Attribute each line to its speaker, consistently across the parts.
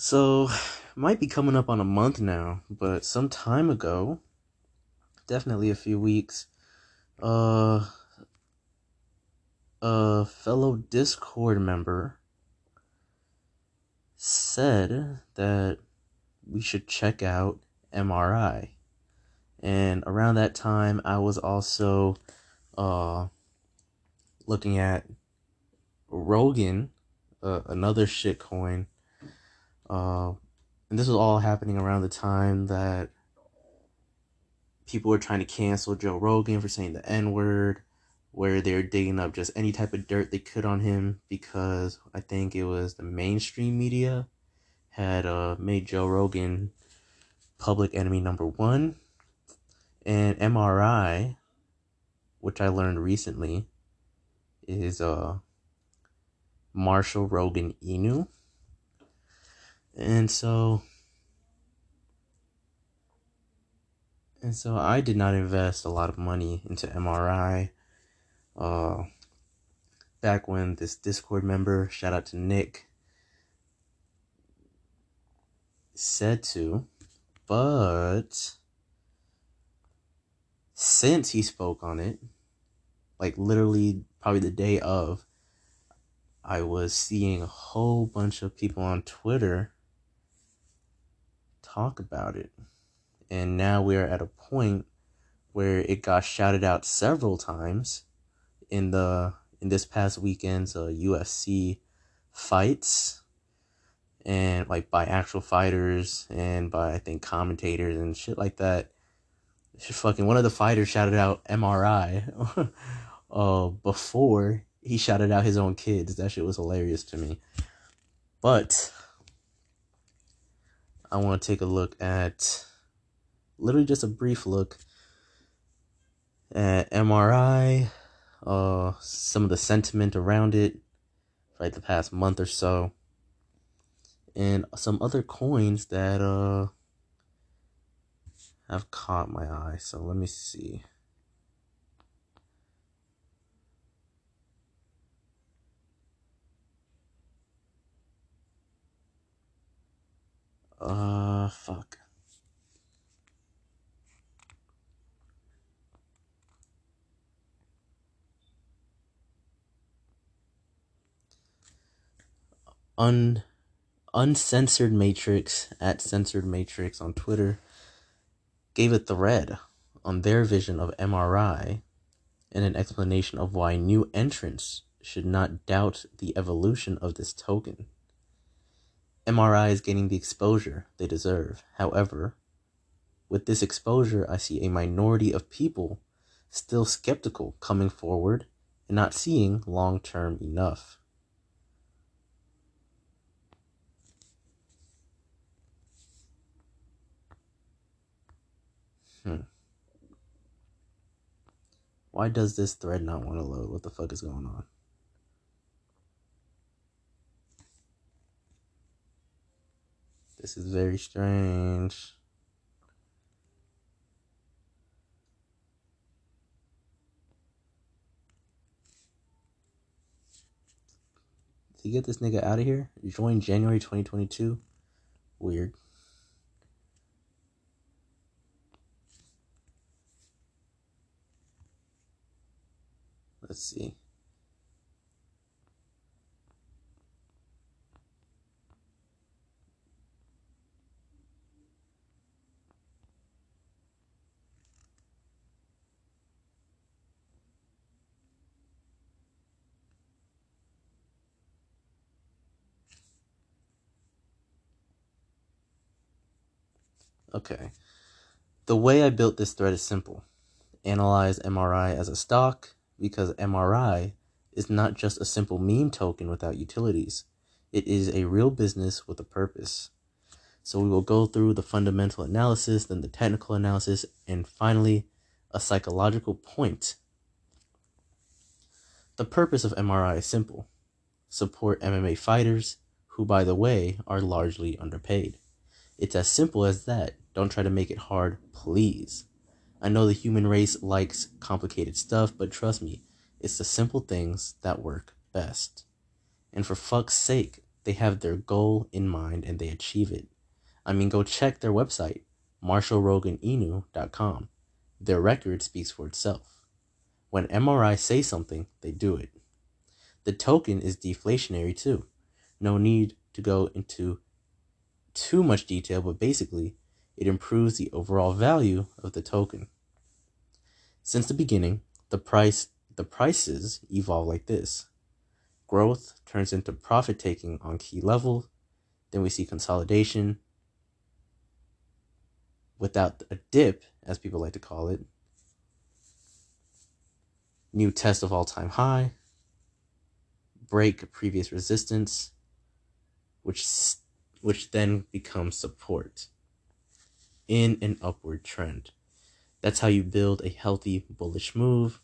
Speaker 1: So, might be coming up on a month now, but some time ago, definitely a few weeks, uh, a fellow Discord member said that we should check out MRI. And around that time, I was also uh, looking at Rogan, uh, another shitcoin uh, and this was all happening around the time that people were trying to cancel Joe Rogan for saying the N word, where they're digging up just any type of dirt they could on him because I think it was the mainstream media had uh, made Joe Rogan public enemy number one. And MRI, which I learned recently, is uh, Marshall Rogan Inu and so and so I did not invest a lot of money into MRI. Uh, back when this Discord member, shout out to Nick, said to, but since he spoke on it, like literally probably the day of, I was seeing a whole bunch of people on Twitter talk about it. And now we're at a point where it got shouted out several times in the in this past weekend's uh, UFC fights and like by actual fighters and by I think commentators and shit like that. Shit fucking one of the fighters shouted out MRI uh before he shouted out his own kids. That shit was hilarious to me. But I want to take a look at literally just a brief look at MRI, uh, some of the sentiment around it like the past month or so, and some other coins that uh have caught my eye. So let me see. Uh, fuck. Un uncensored matrix at censored matrix on Twitter gave a thread on their vision of MRI and an explanation of why new entrants should not doubt the evolution of this token. MRI is getting the exposure they deserve. However, with this exposure, I see a minority of people still skeptical coming forward and not seeing long term enough. Hmm. Why does this thread not want to load? What the fuck is going on? This is very strange. To get this nigga out of here, join January 2022. Weird. Let's see. Okay. The way I built this thread is simple. Analyze MRI as a stock because MRI is not just a simple meme token without utilities. It is a real business with a purpose. So we will go through the fundamental analysis, then the technical analysis, and finally a psychological point. The purpose of MRI is simple support MMA fighters, who, by the way, are largely underpaid. It's as simple as that. Don't try to make it hard, please. I know the human race likes complicated stuff, but trust me, it's the simple things that work best. And for fuck's sake, they have their goal in mind and they achieve it. I mean, go check their website, MarshallRoganInu.com. Their record speaks for itself. When MRI say something, they do it. The token is deflationary too. No need to go into too much detail, but basically, it improves the overall value of the token. Since the beginning, the price the prices evolve like this. Growth turns into profit taking on key level, Then we see consolidation without a dip, as people like to call it. New test of all time high. Break previous resistance, which which then becomes support in an upward trend. That's how you build a healthy bullish move.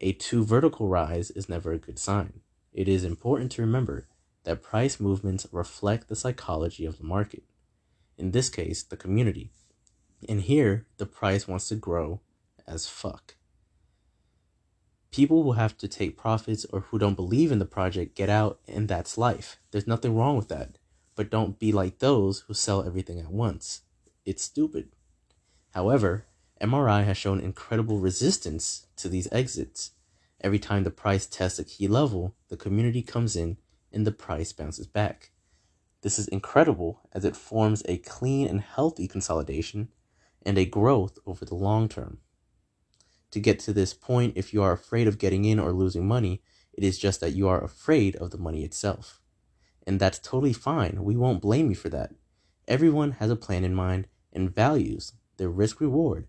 Speaker 1: A two vertical rise is never a good sign. It is important to remember that price movements reflect the psychology of the market. In this case, the community. And here, the price wants to grow as fuck. People who have to take profits or who don't believe in the project get out, and that's life. There's nothing wrong with that. But don't be like those who sell everything at once. It's stupid. However, MRI has shown incredible resistance to these exits. Every time the price tests a key level, the community comes in and the price bounces back. This is incredible as it forms a clean and healthy consolidation and a growth over the long term. To get to this point, if you are afraid of getting in or losing money, it is just that you are afraid of the money itself. And that's totally fine. We won't blame you for that. Everyone has a plan in mind and values their risk reward,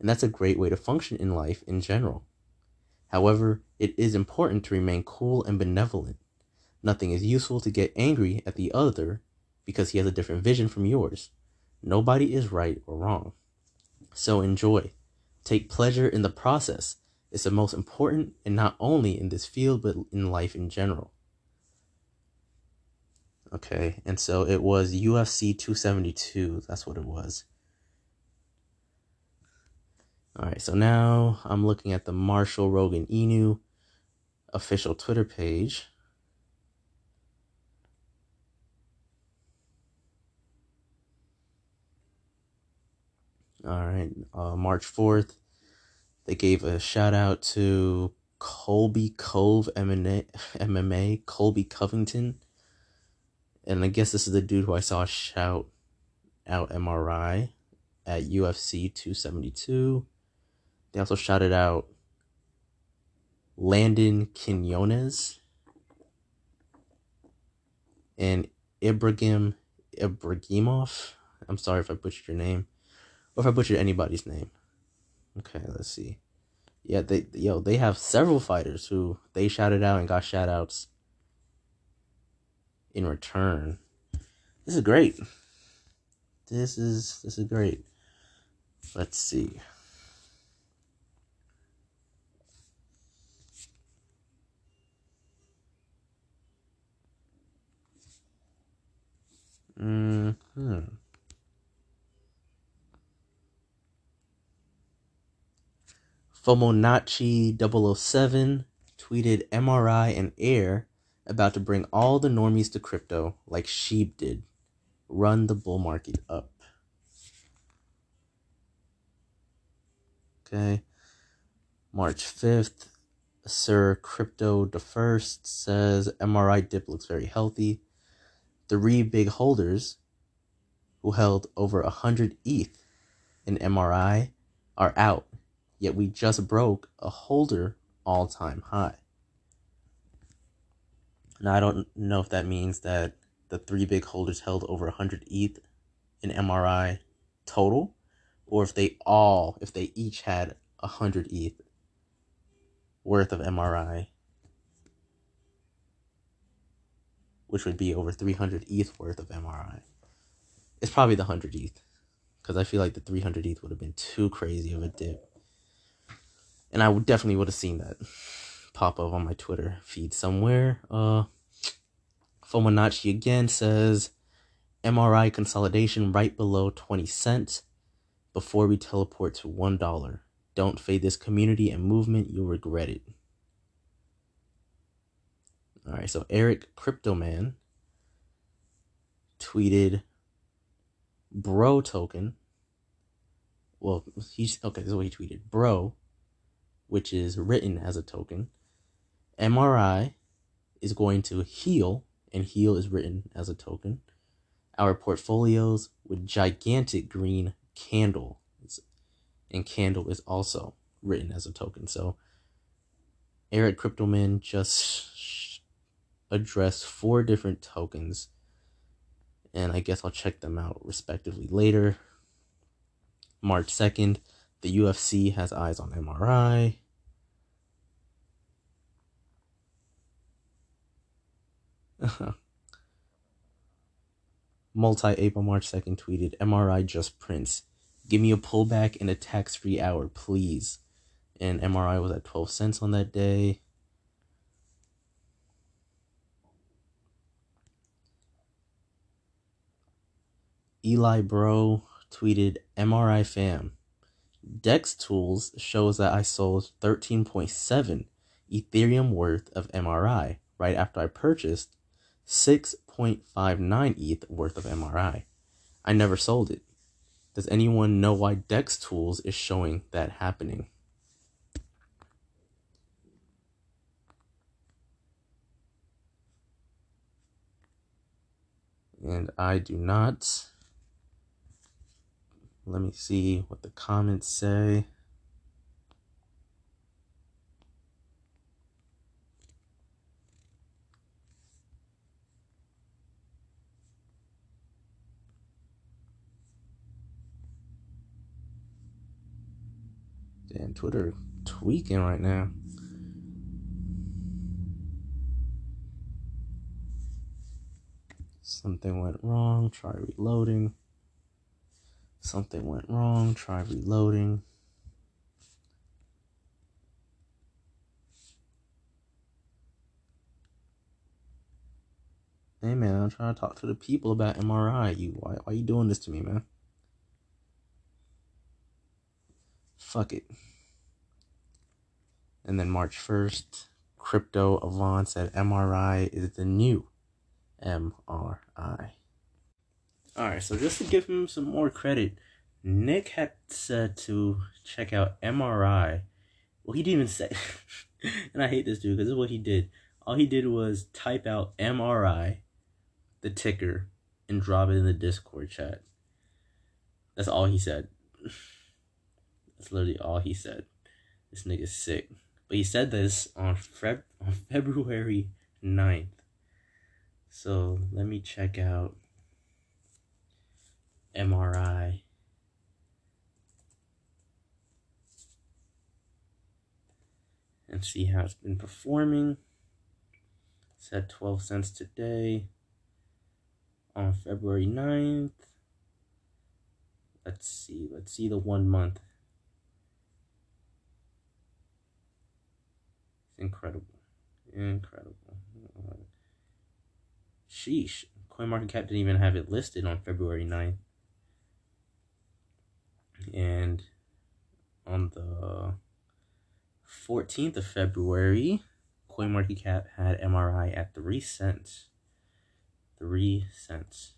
Speaker 1: and that's a great way to function in life in general. However, it is important to remain cool and benevolent. Nothing is useful to get angry at the other because he has a different vision from yours. Nobody is right or wrong. So enjoy. Take pleasure in the process. It's the most important, and not only in this field, but in life in general. Okay, and so it was UFC 272. That's what it was. All right, so now I'm looking at the Marshall Rogan Inu official Twitter page. All right, uh, March 4th, they gave a shout out to Colby Cove MMA, MMA, Colby Covington. And I guess this is the dude who I saw shout out MRI at UFC 272. They also shouted out Landon Quinones and Ibrahim Ibrahimov. I'm sorry if I butchered your name, or if I butchered anybody's name. Okay, let's see. Yeah, they yo they have several fighters who they shouted out and got shout outs in return. This is great. This is this is great. Let's see. Hmm. Fomonacci 007 tweeted MRI and Air about to bring all the normies to crypto like Sheep did. Run the bull market up. Okay. March 5th, Sir Crypto the First says MRI dip looks very healthy three big holders who held over 100 ETH in MRI are out, yet we just broke a holder all time high. Now, I don't know if that means that the three big holders held over 100 ETH in MRI total, or if they all, if they each had 100 ETH worth of MRI which would be over 300 ETH worth of MRI. It's probably the 100 ETH, because I feel like the 300 ETH would have been too crazy of a dip. And I would definitely would have seen that pop up on my Twitter feed somewhere. Uh, again says MRI consolidation right below 20 cents before we teleport to $1. Don't fade this community and movement, you'll regret it. All right, so Eric Cryptoman tweeted bro token. Well, he's okay, this is what he tweeted. Bro, which is written as a token. MRI is going to heal, and heal is written as a token. Our portfolios with gigantic green candle. And candle is also written as a token. So Eric Cryptoman just addressed four different tokens. And I guess I'll check them out respectively later. March 2nd, the UFC has eyes on MRI. Multi April March 2nd tweeted MRI just prints. Give me a pullback in a tax free hour, please. And MRI was at 12 cents on that day. Eli Bro tweeted MRI fam. Dex Tools shows that I sold 13.7 Ethereum worth of MRI right after I purchased 6.59 ETH worth of MRI. I never sold it. Does anyone know why Dex Tools is showing that happening? And I do not. Let me see what the comments say. Twitter tweaking right now. Something went wrong. Try reloading. Something went wrong. Try reloading. Hey man, I'm trying to talk to the people about MRI. You why why you doing this to me, man? Fuck it. And then March 1st, Crypto Avant said MRI is the new MRI. Alright, so just to give him some more credit, Nick had said to check out MRI. Well, he didn't even say, and I hate this dude because this is what he did. All he did was type out MRI, the ticker, and drop it in the Discord chat. That's all he said. That's literally all he said. This nigga's sick. But he said this on, Feb- on February 9th. So let me check out MRI. And see how it's been performing. It's at 12 cents today on February 9th. Let's see. Let's see the one month. Incredible. Incredible. Sheesh. CoinMarketCap didn't even have it listed on February 9th. And on the 14th of February, CoinMarketCap had MRI at 3 cents. 3 cents.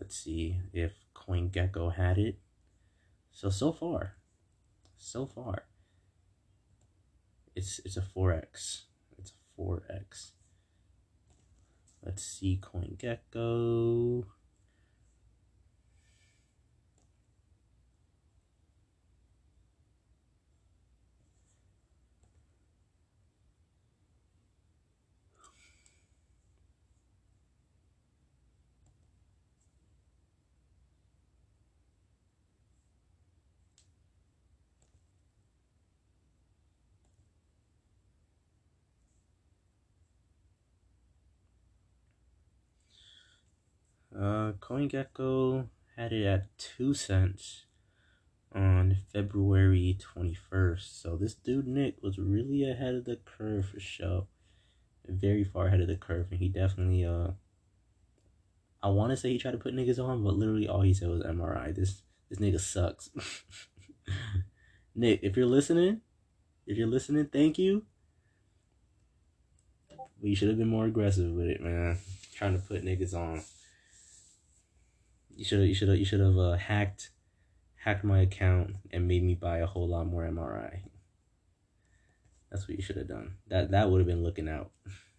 Speaker 1: Let's see if CoinGecko had it. So, so far, so far, it's it's a 4x. It's a 4x. Let's see CoinGecko. Uh, CoinGecko had it at 2 cents on February 21st. So this dude Nick was really ahead of the curve for sure. Very far ahead of the curve and he definitely uh I want to say he tried to put niggas on, but literally all he said was MRI. This this nigga sucks. Nick, if you're listening, if you're listening, thank you. We should have been more aggressive with it, man. trying to put niggas on. You should you should you should have uh, hacked hacked my account and made me buy a whole lot more MRI. That's what you should have done. That that would have been looking out.